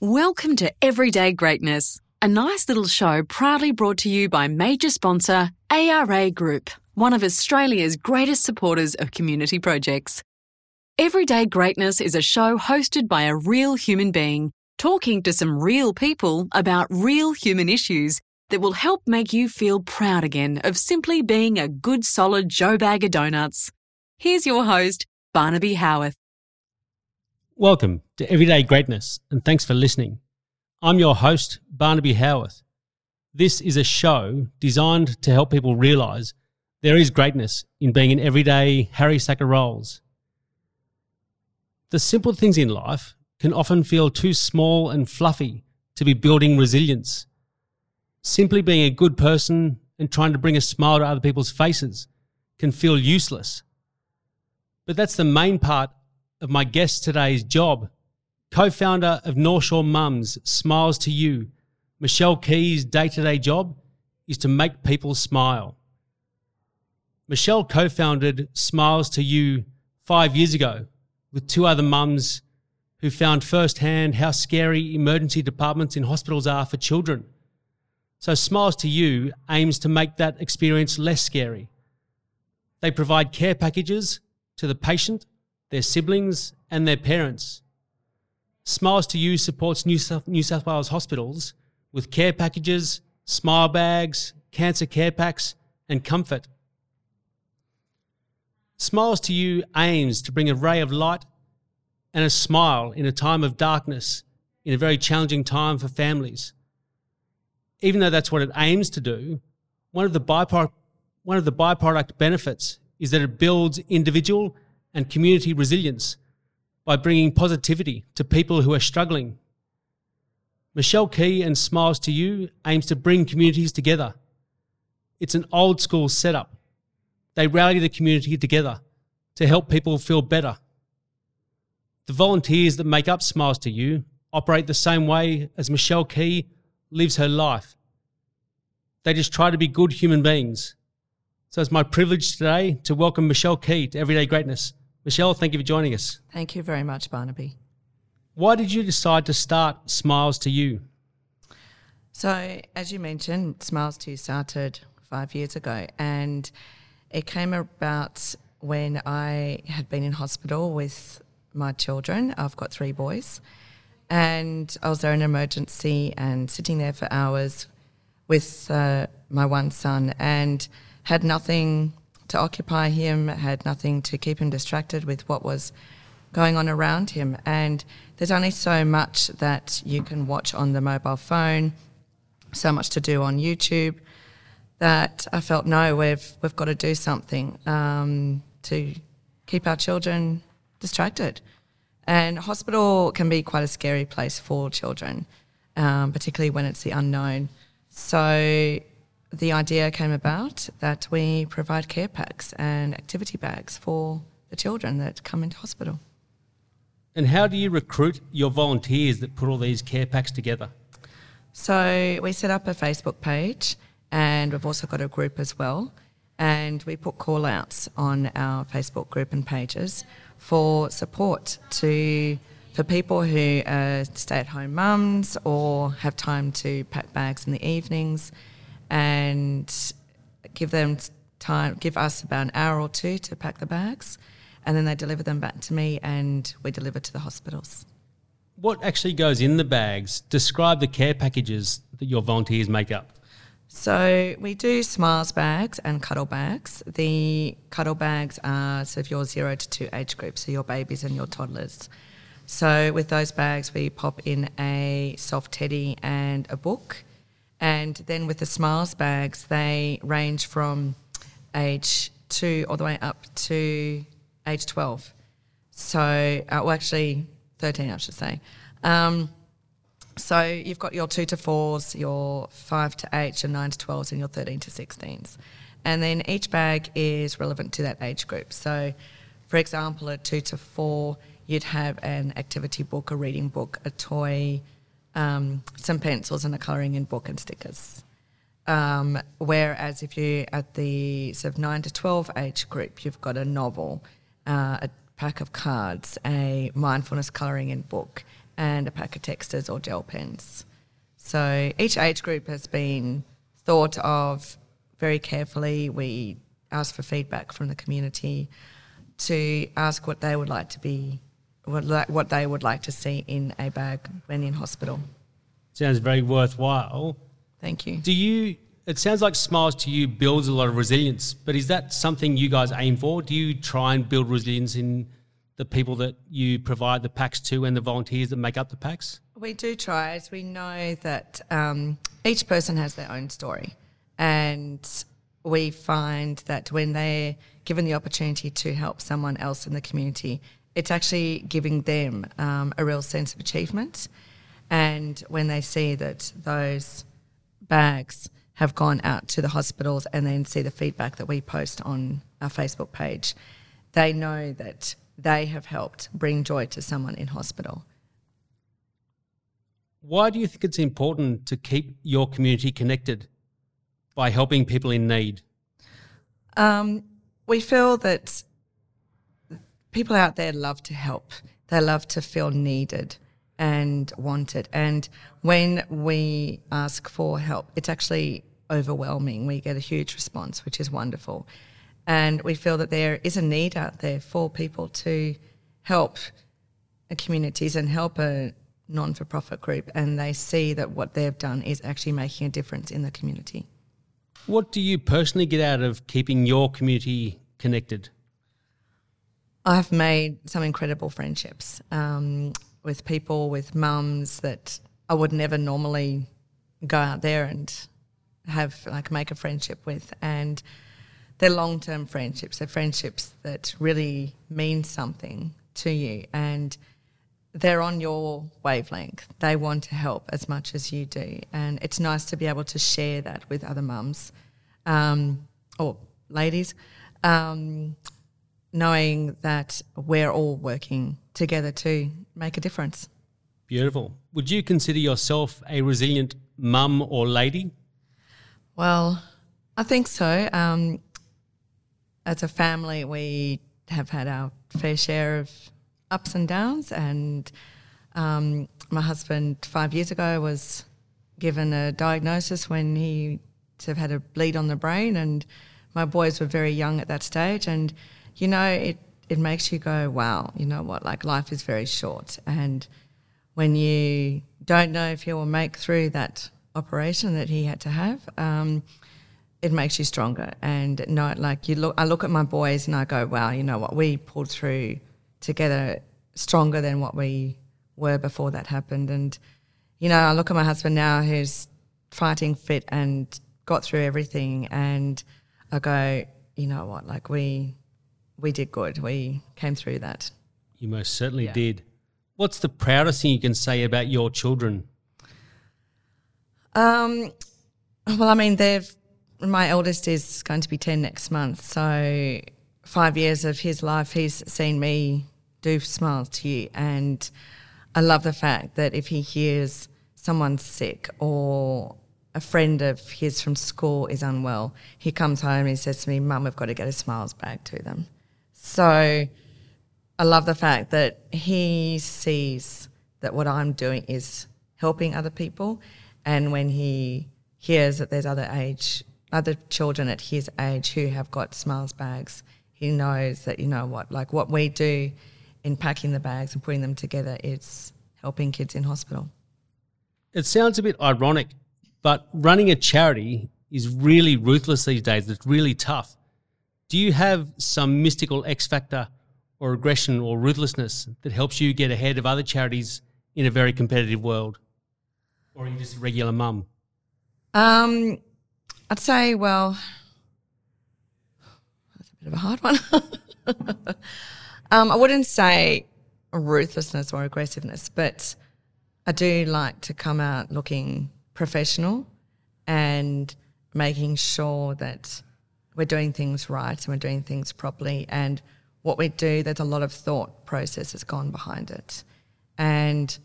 Welcome to Everyday Greatness, a nice little show proudly brought to you by major sponsor ARA Group, one of Australia's greatest supporters of community projects. Everyday Greatness is a show hosted by a real human being talking to some real people about real human issues that will help make you feel proud again of simply being a good solid Joe bag of donuts. Here's your host, Barnaby Howarth. Welcome to Everyday Greatness, and thanks for listening. I'm your host, Barnaby Howarth. This is a show designed to help people realise there is greatness in being an everyday Harry Sacker Rolls. The simple things in life can often feel too small and fluffy to be building resilience. Simply being a good person and trying to bring a smile to other people's faces can feel useless. But that's the main part of my guest today's job. Co founder of North Shore Mums, Smiles to You, Michelle Key's day to day job is to make people smile. Michelle co founded Smiles to You five years ago with two other mums who found firsthand how scary emergency departments in hospitals are for children. So, Smiles to You aims to make that experience less scary. They provide care packages to the patient their siblings, and their parents. Smiles to You supports New South, New South Wales hospitals with care packages, smile bags, cancer care packs, and comfort. Smiles to You aims to bring a ray of light and a smile in a time of darkness, in a very challenging time for families. Even though that's what it aims to do, one of the byproduct, one of the byproduct benefits is that it builds individual and community resilience by bringing positivity to people who are struggling. Michelle Key and Smiles to You aims to bring communities together. It's an old school setup. They rally the community together to help people feel better. The volunteers that make up Smiles to You operate the same way as Michelle Key lives her life. They just try to be good human beings. So it's my privilege today to welcome Michelle Key to Everyday Greatness. Michelle, thank you for joining us. Thank you very much, Barnaby. Why did you decide to start Smiles to You? So, as you mentioned, Smiles to You started five years ago, and it came about when I had been in hospital with my children. I've got three boys, and I was there in an emergency and sitting there for hours with uh, my one son and had nothing to occupy him, had nothing to keep him distracted with what was going on around him. And there's only so much that you can watch on the mobile phone, so much to do on YouTube that I felt no, we've we've got to do something um, to keep our children distracted. And hospital can be quite a scary place for children, um, particularly when it's the unknown. So the idea came about that we provide care packs and activity bags for the children that come into hospital. And how do you recruit your volunteers that put all these care packs together? So we set up a Facebook page and we've also got a group as well. And we put call outs on our Facebook group and pages for support to for people who are stay at home mums or have time to pack bags in the evenings and give them time, give us about an hour or two to pack the bags, and then they deliver them back to me, and we deliver to the hospitals. What actually goes in the bags? Describe the care packages that your volunteers make up. So we do smiles bags and cuddle bags. The cuddle bags are so if you're zero to two age group, so your babies and your toddlers. So with those bags, we pop in a soft teddy and a book, and then with the Smiles bags, they range from age two all the way up to age 12. So, uh, well, actually, 13, I should say. Um, so you've got your two to fours, your five to eight, your nine to 12s, and your 13 to 16s. And then each bag is relevant to that age group. So, for example, a two to four, you'd have an activity book, a reading book, a toy, um, some pencils and a colouring in book and stickers. Um, whereas if you're at the sort of 9 to 12 age group, you've got a novel, uh, a pack of cards, a mindfulness colouring in book, and a pack of texters or gel pens. So each age group has been thought of very carefully. We ask for feedback from the community to ask what they would like to be, what, what they would like to see in a bag when in hospital. Sounds very worthwhile. Thank you. Do you? It sounds like Smiles to you builds a lot of resilience, but is that something you guys aim for? Do you try and build resilience in the people that you provide the packs to and the volunteers that make up the packs? We do try, as we know that um, each person has their own story, and we find that when they're given the opportunity to help someone else in the community, it's actually giving them um, a real sense of achievement. And when they see that those bags have gone out to the hospitals and then see the feedback that we post on our Facebook page, they know that they have helped bring joy to someone in hospital. Why do you think it's important to keep your community connected by helping people in need? Um, we feel that people out there love to help. They love to feel needed and wanted. And when we ask for help, it's actually overwhelming. We get a huge response, which is wonderful. And we feel that there is a need out there for people to help communities and help a non for profit group. And they see that what they've done is actually making a difference in the community. What do you personally get out of keeping your community connected? I've made some incredible friendships um, with people, with mums that I would never normally go out there and have like make a friendship with, and they're long term friendships. They're friendships that really mean something to you, and they're on your wavelength. They want to help as much as you do, and it's nice to be able to share that with other mums um, or ladies, um, knowing that we're all working together to make a difference. Beautiful. Would you consider yourself a resilient mum or lady? Well, I think so. Um, as a family, we have had our fair share of ups and downs, and um, my husband five years ago was given a diagnosis when he had a bleed on the brain, and my boys were very young at that stage, and you know it it makes you go, wow, you know what, like life is very short, and when you don't know if you will make through that operation that he had to have. Um, it makes you stronger, and no, like you look. I look at my boys and I go, "Wow, you know what? We pulled through together, stronger than what we were before that happened." And you know, I look at my husband now, who's fighting fit and got through everything, and I go, "You know what? Like we, we did good. We came through that." You most certainly yeah. did. What's the proudest thing you can say about your children? Um, well, I mean, they've my eldest is going to be 10 next month. So, five years of his life, he's seen me do smiles to you. And I love the fact that if he hears someone's sick or a friend of his from school is unwell, he comes home and he says to me, Mum, we've got to get a smiles bag to them. So, I love the fact that he sees that what I'm doing is helping other people. And when he hears that there's other age other children at his age who have got smiles bags, he knows that you know what, like what we do in packing the bags and putting them together is helping kids in hospital. It sounds a bit ironic, but running a charity is really ruthless these days. It's really tough. Do you have some mystical X factor or aggression or ruthlessness that helps you get ahead of other charities in a very competitive world? Or are you just a regular mum? Um, I'd say, well, that's a bit of a hard one. um, I wouldn't say ruthlessness or aggressiveness, but I do like to come out looking professional and making sure that we're doing things right and we're doing things properly. And what we do, there's a lot of thought process that's gone behind it. And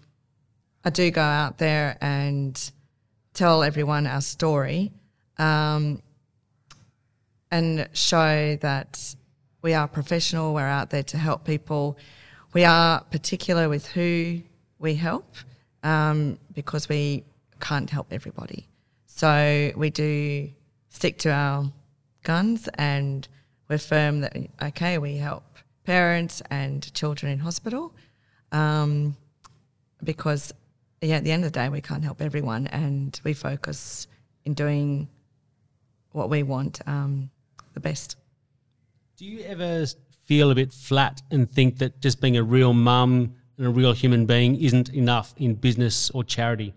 I do go out there and tell everyone our story um, and show that we are professional, we're out there to help people. We are particular with who we help um, because we can't help everybody. So we do stick to our guns and we're firm that, okay, we help parents and children in hospital um, because, yeah, at the end of the day, we can't help everyone and we focus in doing what we want um, the best. Do you ever feel a bit flat and think that just being a real mum and a real human being isn't enough in business or charity?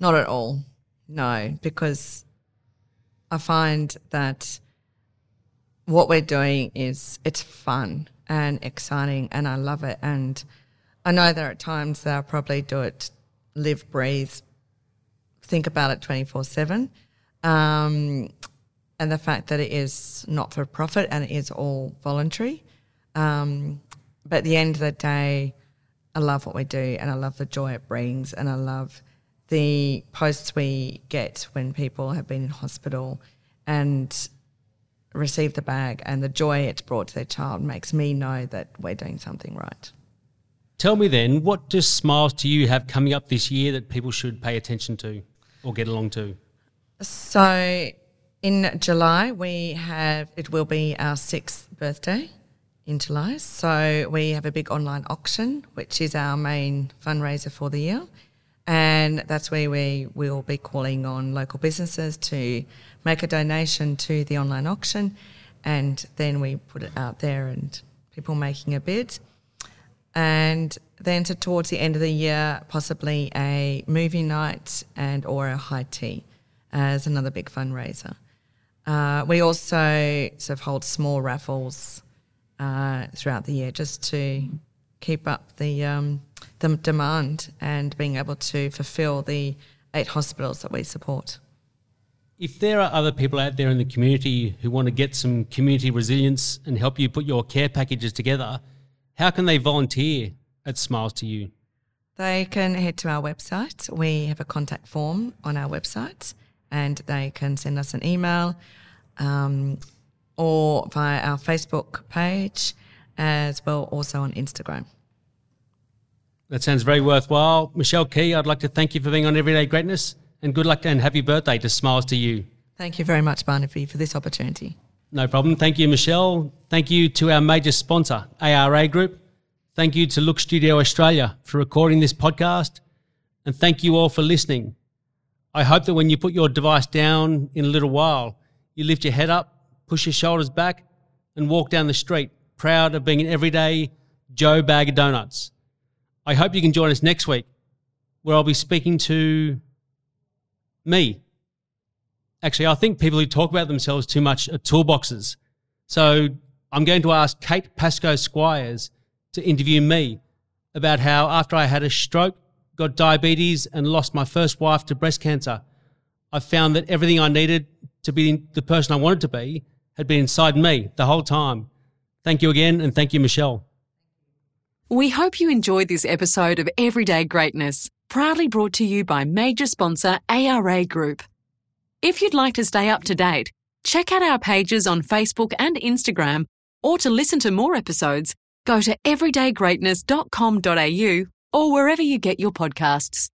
Not at all. No, because I find that what we're doing is it's fun and exciting and I love it and I know there are times that I probably do it live, breathe, think about it 24 7. Um, and the fact that it is not for profit and it is all voluntary. Um, but at the end of the day, I love what we do and I love the joy it brings and I love the posts we get when people have been in hospital and receive the bag and the joy it's brought to their child makes me know that we're doing something right. Tell me then, what does Smiles to You have coming up this year that people should pay attention to or get along to? So in July, we have, it will be our sixth birthday in July. So we have a big online auction, which is our main fundraiser for the year. And that's where we will be calling on local businesses to make a donation to the online auction. And then we put it out there and people making a bid. And then to towards the end of the year, possibly a movie night and or a high tea as another big fundraiser. Uh, we also sort of hold small raffles uh, throughout the year just to keep up the um, the demand and being able to fulfil the eight hospitals that we support. If there are other people out there in the community who want to get some community resilience and help you put your care packages together, how can they volunteer at Smiles to You? They can head to our website. We have a contact form on our website and they can send us an email um, or via our Facebook page as well also on Instagram. That sounds very worthwhile. Michelle Key, I'd like to thank you for being on Everyday Greatness and good luck and happy birthday to Smiles to You. Thank you very much, Barnaby, for this opportunity. No problem. Thank you, Michelle. Thank you to our major sponsor, ARA Group. Thank you to Look Studio Australia for recording this podcast. And thank you all for listening. I hope that when you put your device down in a little while, you lift your head up, push your shoulders back, and walk down the street, proud of being an everyday Joe Bag of Donuts. I hope you can join us next week, where I'll be speaking to me. Actually, I think people who talk about themselves too much are toolboxes. So I'm going to ask Kate Pascoe Squires to interview me about how after I had a stroke, got diabetes, and lost my first wife to breast cancer, I found that everything I needed to be the person I wanted to be had been inside me the whole time. Thank you again, and thank you, Michelle. We hope you enjoyed this episode of Everyday Greatness, proudly brought to you by major sponsor ARA Group. If you'd like to stay up to date, check out our pages on Facebook and Instagram, or to listen to more episodes, go to everydaygreatness.com.au or wherever you get your podcasts.